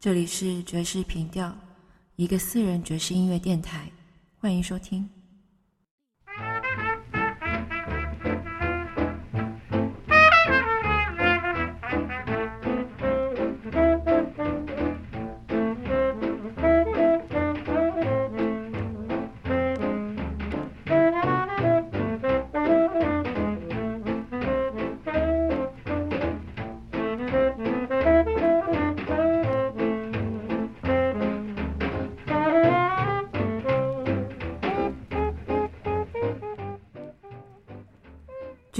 这里是爵士频调，一个私人爵士音乐电台，欢迎收听。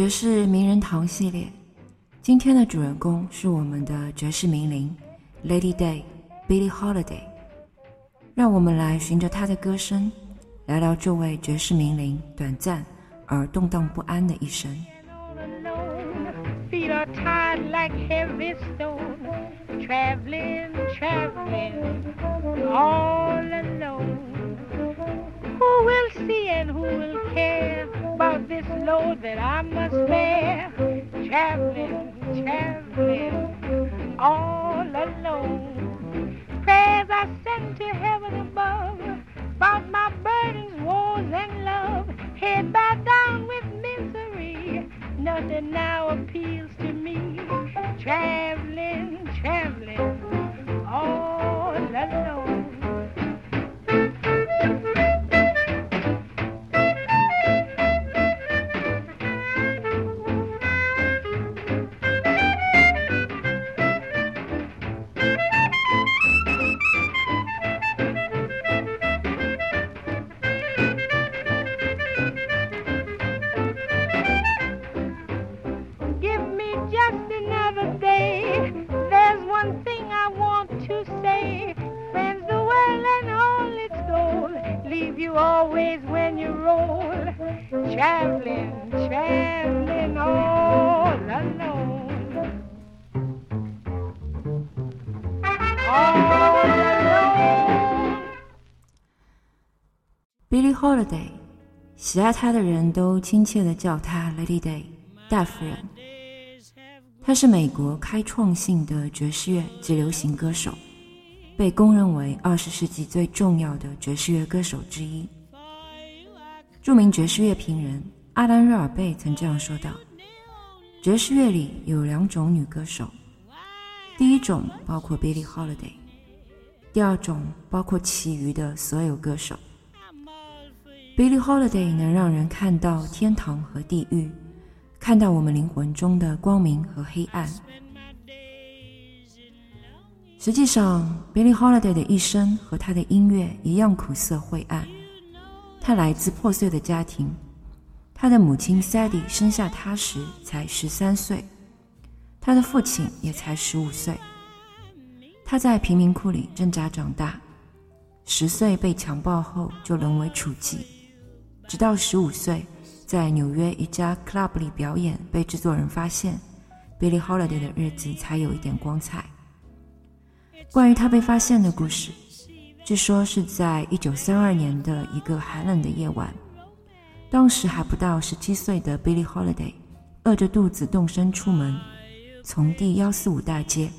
爵士名人堂系列，今天的主人公是我们的爵士名伶 Lady Day Billie Holiday。让我们来循着她的歌声，聊聊这位爵士名伶短暂而动荡不安的一生。This load that I must bear? Traveling, traveling, all alone. Prayers I send to heaven above about my burdens, woes, and love. Head bowed down with misery, nothing now appeals to me. Traveling, traveling, all alone. Traveling, traveling all alone. All alone. Billie Holiday，喜爱她的人都亲切地叫她 Lady Day 大夫人。她是美国开创性的爵士乐及流行歌手，被公认为二十世纪最重要的爵士乐歌手之一。著名爵士乐评人阿兰·热尔贝曾这样说道：“爵士乐里有两种女歌手，第一种包括 Billie Holiday，第二种包括其余的所有歌手。” Billie Holiday 能让人看到天堂和地狱，看到我们灵魂中的光明和黑暗。实际上，Billie Holiday 的一生和她的音乐一样苦涩晦暗。他来自破碎的家庭，他的母亲 Sadie 生下他时才十三岁，他的父亲也才十五岁。他在贫民窟里挣扎长大，十岁被强暴后就沦为雏妓。直到十五岁，在纽约一家 club 里表演被制作人发现，Billie Holiday 的日子才有一点光彩。关于他被发现的故事，据说是在一九三二年的一个寒冷的夜晚，当时还不到十七岁的 Billie Holiday 饿着肚子动身出门，从第幺四五大街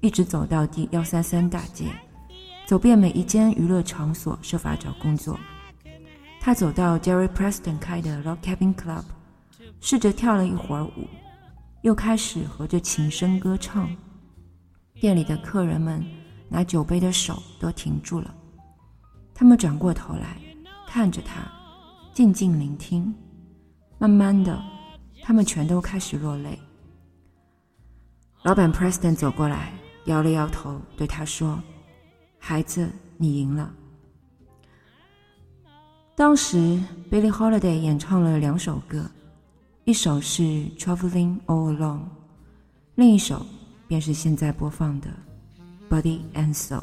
一直走到第幺三三大街，走遍每一间娱乐场所，设法找工作。他走到 Jerry Preston 开的 Rock Cabin Club，试着跳了一会儿舞，又开始和着琴声歌唱。店里的客人们拿酒杯的手都停住了，他们转过头来看着他，静静聆听。慢慢的，他们全都开始落泪。老板 Preston 走过来，摇了摇头，对他说：“孩子，你赢了。”当时，Billie Holiday 演唱了两首歌，一首是《Traveling All Alone》，另一首便是现在播放的《Body and Soul》。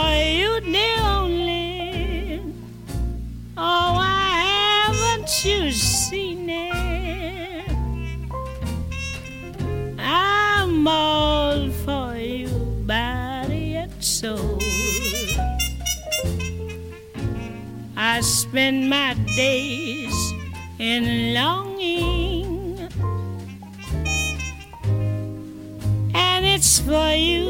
spend my days in longing, and it's for you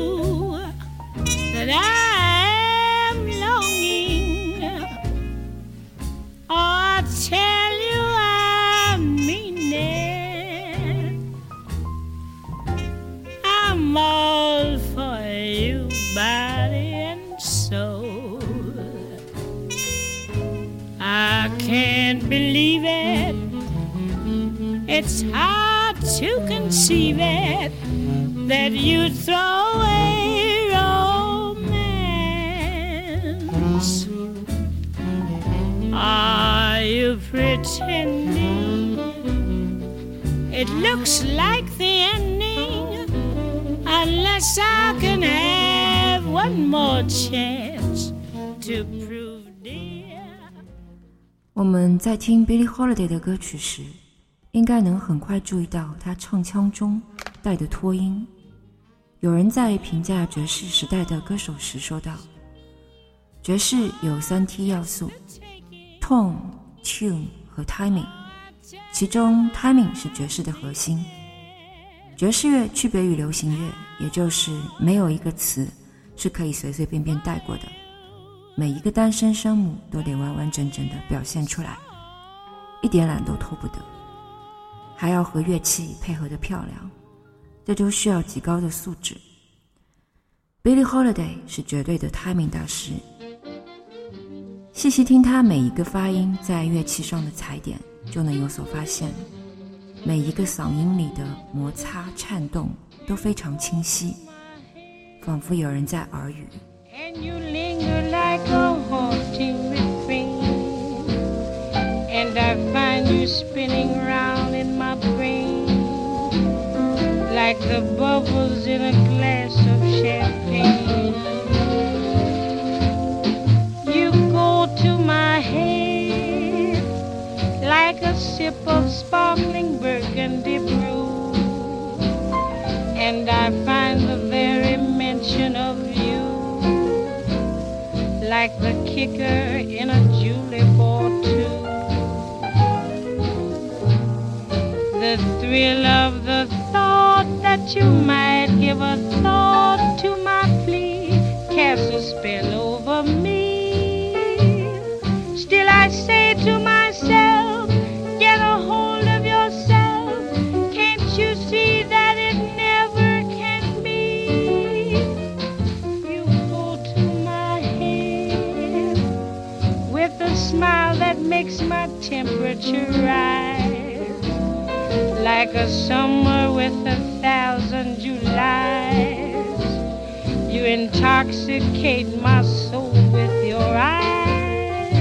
can't believe it. It's hard to conceive it that you'd throw away romance. Are you pretending? It looks like the ending, unless I can have one more chance to. 我们在听 Billie Holiday 的歌曲时，应该能很快注意到他唱腔中带的拖音。有人在评价爵士时代的歌手时说道：“爵士有三 T 要素：tone、tune 和 timing，其中 timing 是爵士的核心。爵士乐区别于流行乐，也就是没有一个词是可以随随便便带过的。”每一个单身生母都得完完整整的表现出来，一点懒都偷不得，还要和乐器配合的漂亮，这就需要极高的素质。Billie Holiday 是绝对的 timing 大师，细细听他每一个发音在乐器上的踩点，就能有所发现，每一个嗓音里的摩擦颤动都非常清晰，仿佛有人在耳语。And you linger like a haunting refrain. And I find you spinning round in my brain like the bubbles in a glass of champagne. You go to my head like a sip of sparkling burgundy brew. And I find the very mention of you like the kicker in a julep or two. The thrill of the thought that you might give a thought to my plea casts a spell over me. Still, I say temperature rise like a summer with a thousand Julys. You intoxicate my soul with your eyes.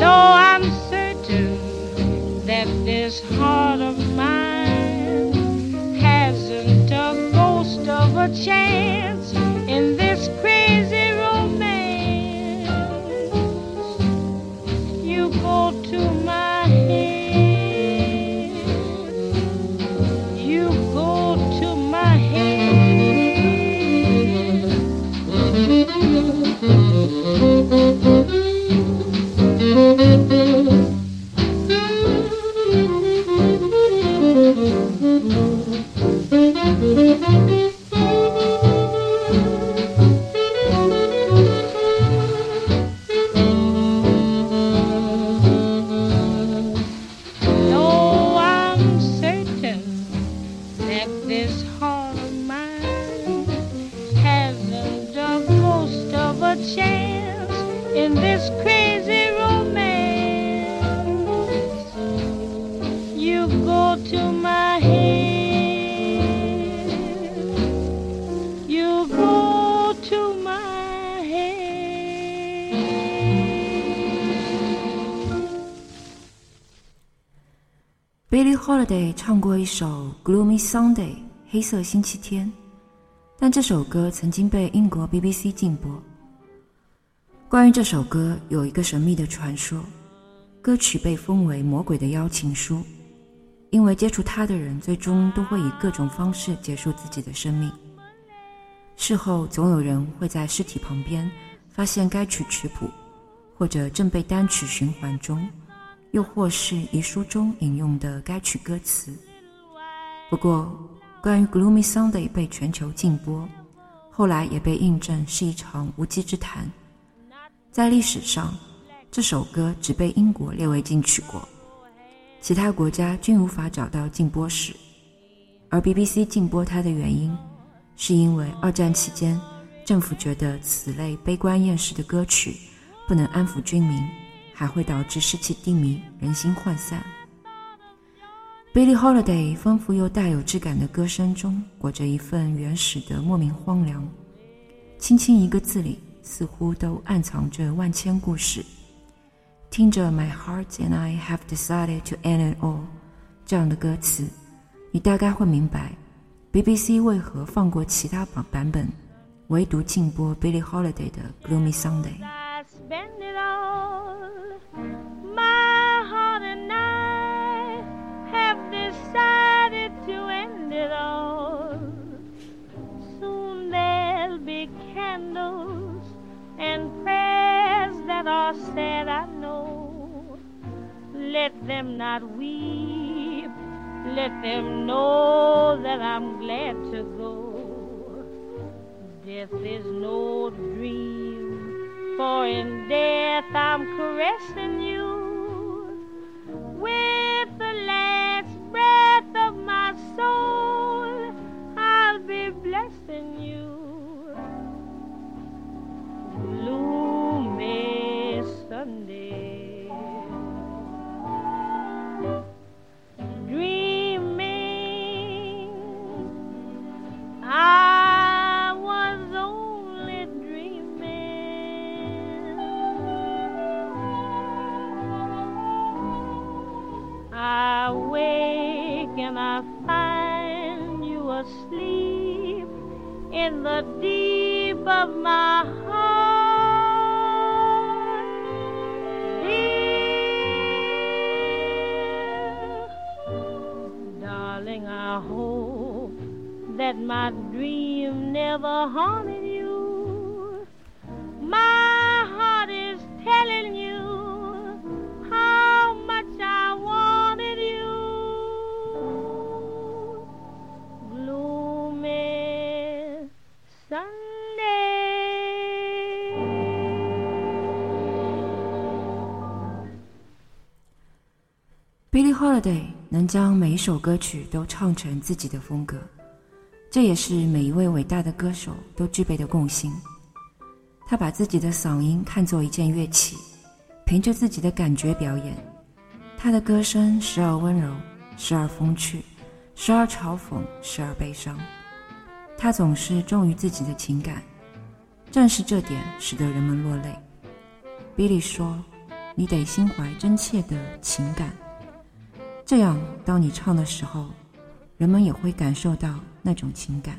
Though I'm certain that this heart of mine hasn't a ghost of a chance 唱过一首《Gloomy Sunday》黑色星期天，但这首歌曾经被英国 BBC 禁播。关于这首歌，有一个神秘的传说：歌曲被封为魔鬼的邀请书，因为接触它的人最终都会以各种方式结束自己的生命。事后总有人会在尸体旁边发现该曲曲谱，或者正被单曲循环中，又或是遗书中引用的该曲歌词。不过，关于《Gloomy Sunday》被全球禁播，后来也被印证是一场无稽之谈。在历史上，这首歌只被英国列为禁曲国，其他国家均无法找到禁播史。而 BBC 禁播它的原因，是因为二战期间，政府觉得此类悲观厌世的歌曲不能安抚军民，还会导致士气低迷、人心涣散。Billie Holiday 丰富又带有质感的歌声中，裹着一份原始的莫名荒凉，轻轻一个字里，似乎都暗藏着万千故事。听着 My heart and I have decided to end it all 这样的歌词，你大概会明白，BBC 为何放过其他版版本，唯独禁播 Billie Holiday 的 Gloomy Sunday。Said I know. Let them not weep. Let them know that I'm glad to go. Death is no dream, for in death I'm caressing you with the deep of my heart. Dear, darling, I hope that my dream never haunted Holiday 能将每一首歌曲都唱成自己的风格。这也是每一位伟大的歌手都具备的共性。他把自己的嗓音看作一件乐器，凭着自己的感觉表演。他的歌声时而温柔，时而风趣，时而嘲讽，时而悲伤。他总是忠于自己的情感，正是这点使得人们落泪。Billy 说：“你得心怀真切的情感，这样当你唱的时候，人们也会感受到。”那种情感。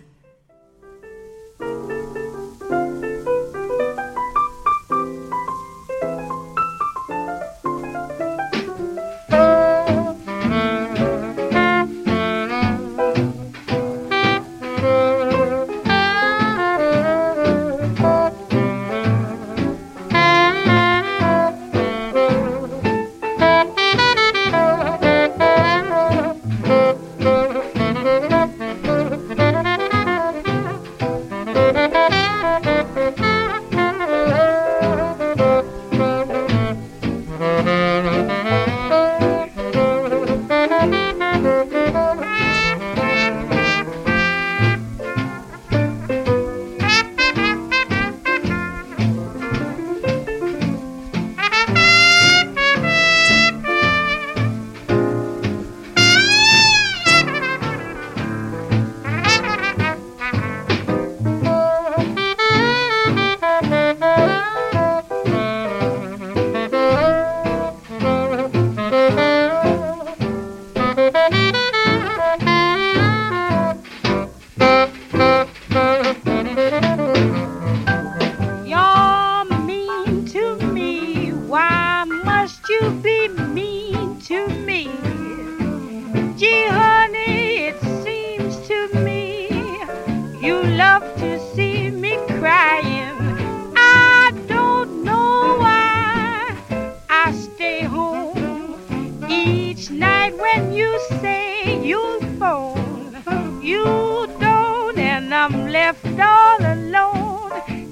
Left all alone,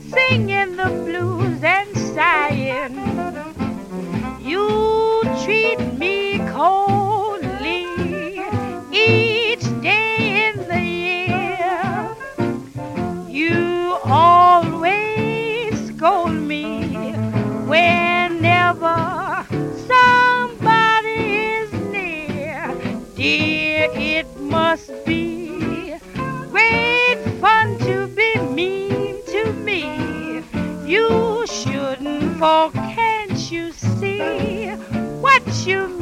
singing the blues you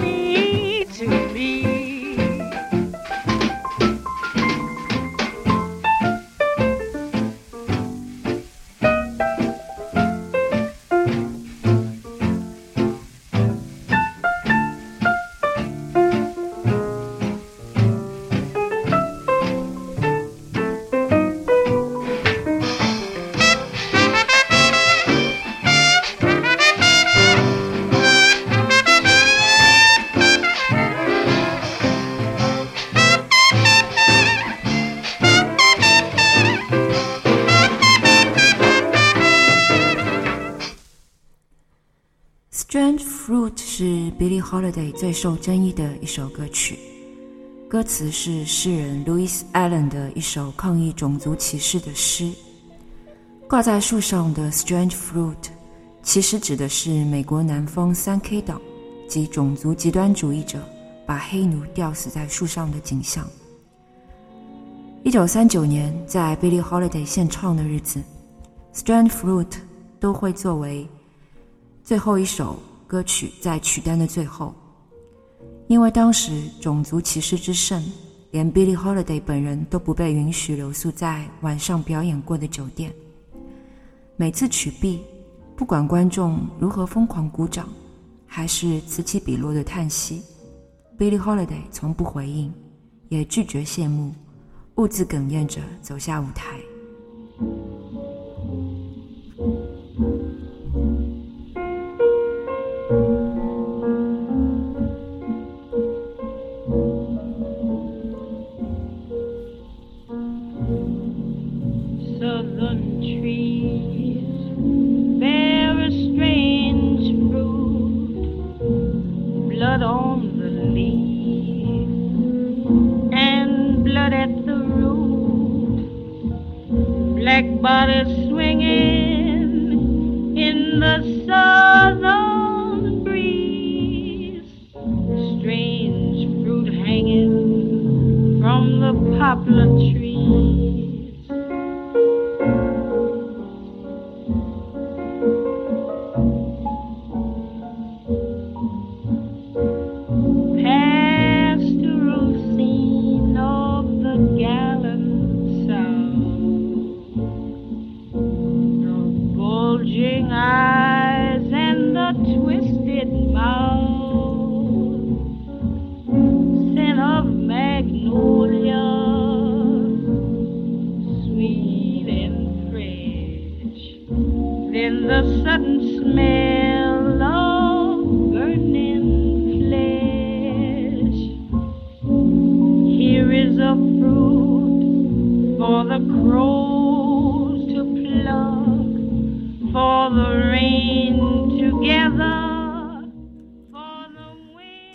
Holiday 最受争议的一首歌曲，歌词是诗人 Louis Allen 的一首抗议种族歧视的诗。挂在树上的 Strange Fruit 其实指的是美国南方三 K 党及种族极端主义者把黑奴吊死在树上的景象。一九三九年，在 Billie Holiday 献唱的日子，Strange Fruit 都会作为最后一首歌曲在曲单的最后，因为当时种族歧视之盛，连 Billie Holiday 本人都不被允许留宿在晚上表演过的酒店。每次曲毕，不管观众如何疯狂鼓掌，还是此起彼落的叹息，Billie Holiday 从不回应，也拒绝谢幕，兀自哽咽着走下舞台。The poplar trees.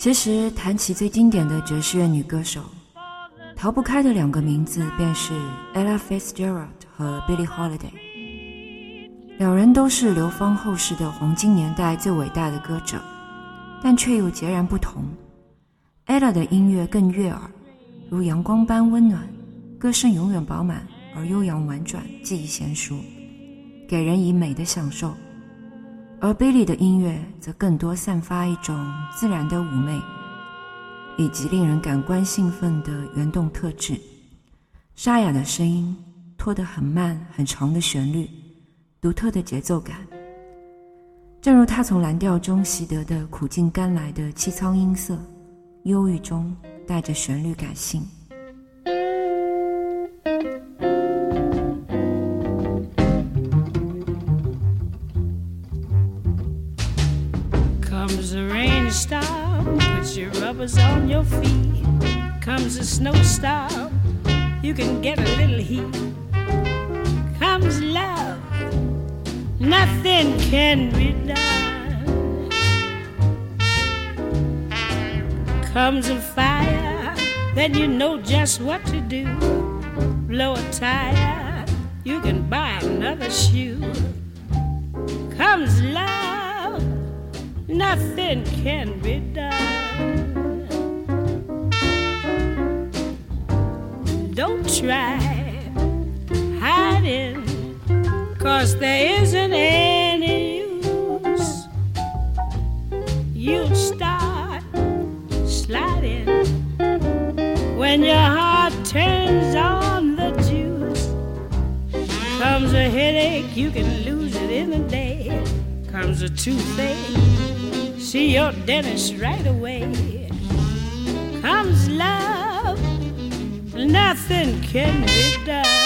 其实谈起最经典的爵士乐女歌手，逃不开的两个名字便是 Ella Fitzgerald 和 Billie Holiday。两人都是流芳后世的黄金年代最伟大的歌者，但却又截然不同。Ella 的音乐更悦耳，如阳光般温暖，歌声永远饱满而悠扬婉转，技艺娴熟，给人以美的享受。而 Billie 的音乐则更多散发一种自然的妩媚，以及令人感官兴奋的原动特质。沙哑的声音拖得很慢很长的旋律，独特的节奏感。正如他从蓝调中习得的苦尽甘来的凄苍音色，忧郁中带着旋律感性。Comes the rainstorm, put your rubbers on your feet. Comes the snowstorm, you can get a little heat. comes love, nothing can be done. Comes a fire, then you know just what to do. Blow a tire, you can buy another shoe. Comes love, nothing can be done. Don't try hiding, cause there isn't any use. You'll start sliding when your heart turns on the juice. Comes a headache, you can lose it in a day. Comes a toothache, see your dentist right away. Comes love, nothing can be done.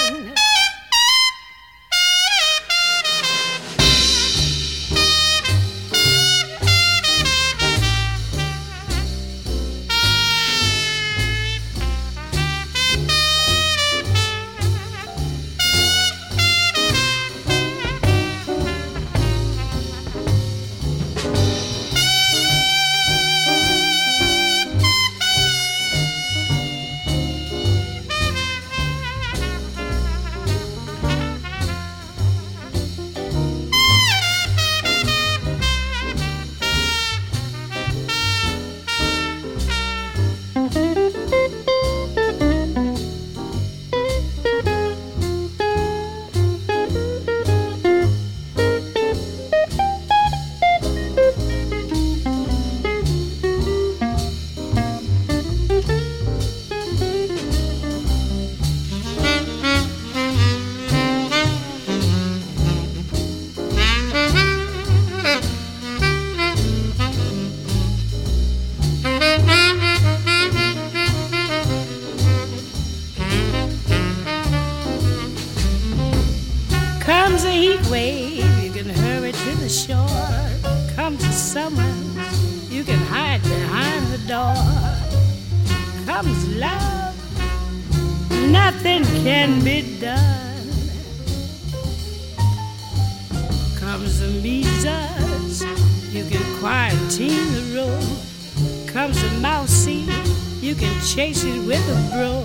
Chase it with a broom.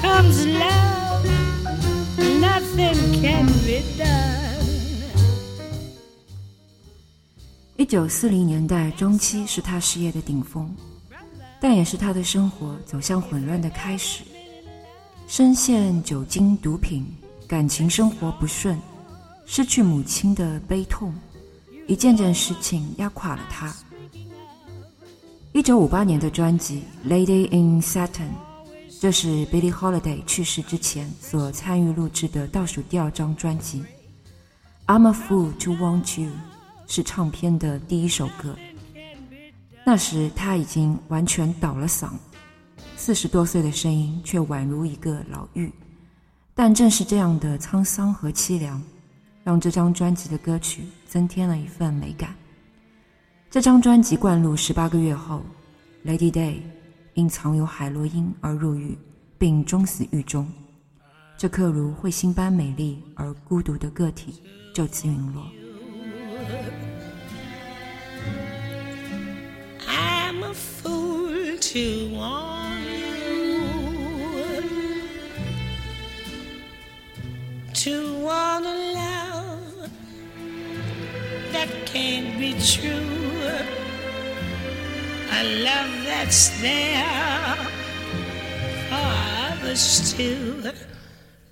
Comes love, nothing can be done. 一九四零年代中期是他事业的顶峰，但也是他的生活走向混乱的开始。深陷酒精、毒品，感情生活不顺，失去母亲的悲痛，一件件事情压垮了他。一九五八年的专辑《Lady in Satin》，这是 Billie Holiday 去世之前所参与录制的倒数第二张专辑。I'm a fool to want you 是唱片的第一首歌。那时他已经完全倒了嗓，四十多岁的声音却宛如一个老妪。但正是这样的沧桑和凄凉，让这张专辑的歌曲增添了一份美感。这张专辑灌录十八个月后，Lady Day 因藏有海洛因而入狱，并终死狱中。这颗如彗星般美丽而孤独的个体就此陨落。I'm a fool to want you, to want a love that can't be true, a love that's there for others too.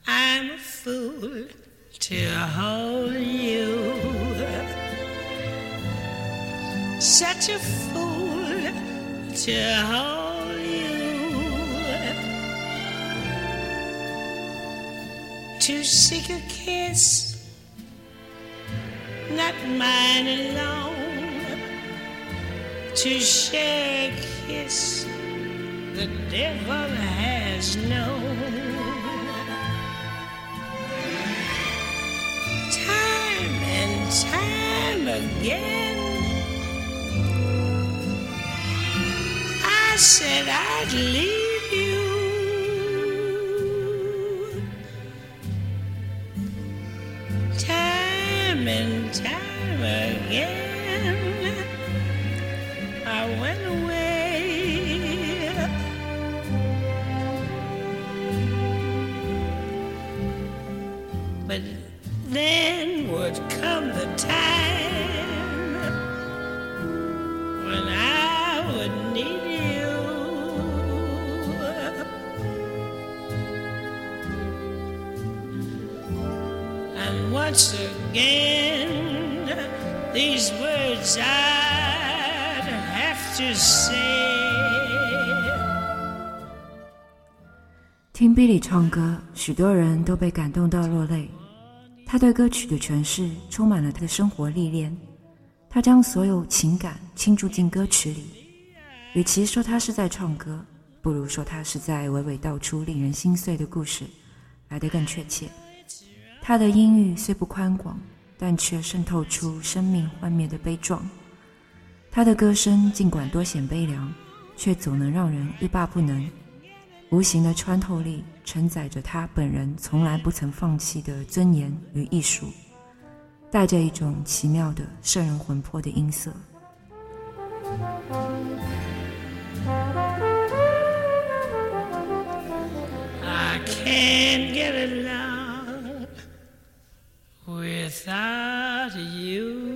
I'm a fool to hold you. Such a fool to hold you. To seek a kiss not mine alone to share kiss the devil has known. Time and time again I said I'd leave these words I'd have to say. 听 Billy 唱歌，许多人都被感动到落泪。他对歌曲的诠释充满了他的生活历练，他将所有情感倾注进歌曲里。与其说他是在唱歌，不如说他是在娓娓道出令人心碎的故事，来得更确切。他的音域虽不宽广，但却渗透出生命幻灭的悲壮。他的歌声尽管多显悲凉，却总能让人欲罢不能。无形的穿透力承载着他本人从来不曾放弃的尊严与艺术，带着一种奇妙的摄人魂魄的音色。I can't get along without you.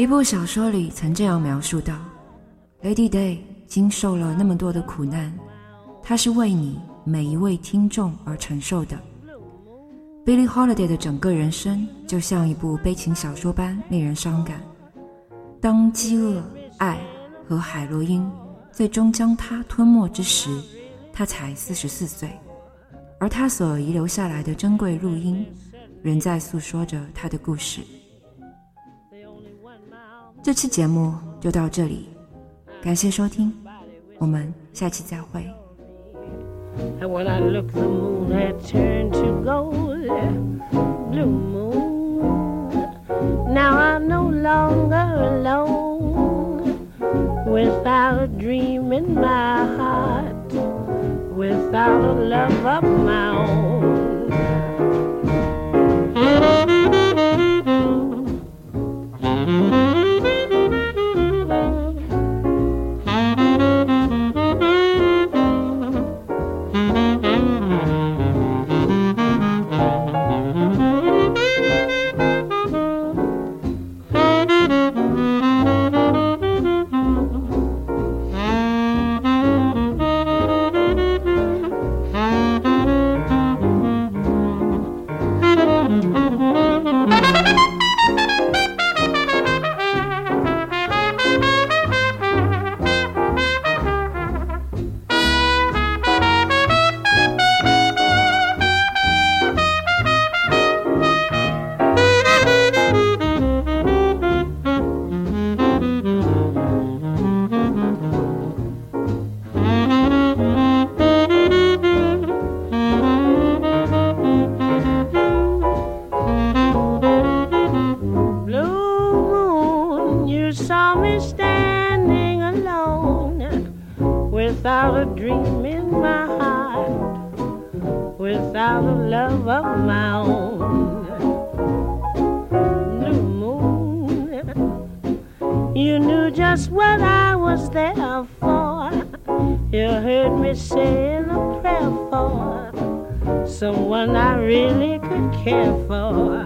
一部小说里曾这样描述道：“Lady Day 经受了那么多的苦难，她是为你每一位听众而承受的。”Billie Holiday 的整个人生就像一部悲情小说般令人伤感。当饥饿、爱和海洛因最终将他吞没之时，他才四十四岁，而他所遗留下来的珍贵录音，仍在诉说着他的故事。这期节目就到这里，感谢收听，我们下期再会。And when I look, the moon had turned to gold. Blue moon. Now I'm no longer alone. Without a dream in my heart. Without a love of my own. Just what I was there for. You heard me saying a prayer for someone I really could care for.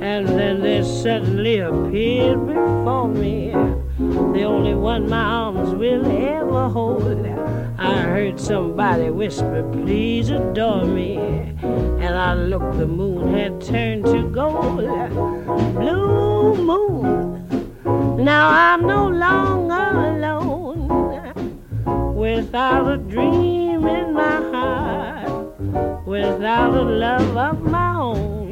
And then they suddenly appeared before me. The only one my arms will ever hold. I heard somebody whisper, please adore me. And I looked, the moon had turned to gold. Blue moon. Now I'm no longer alone. Without a dream in my heart. Without a love of my own.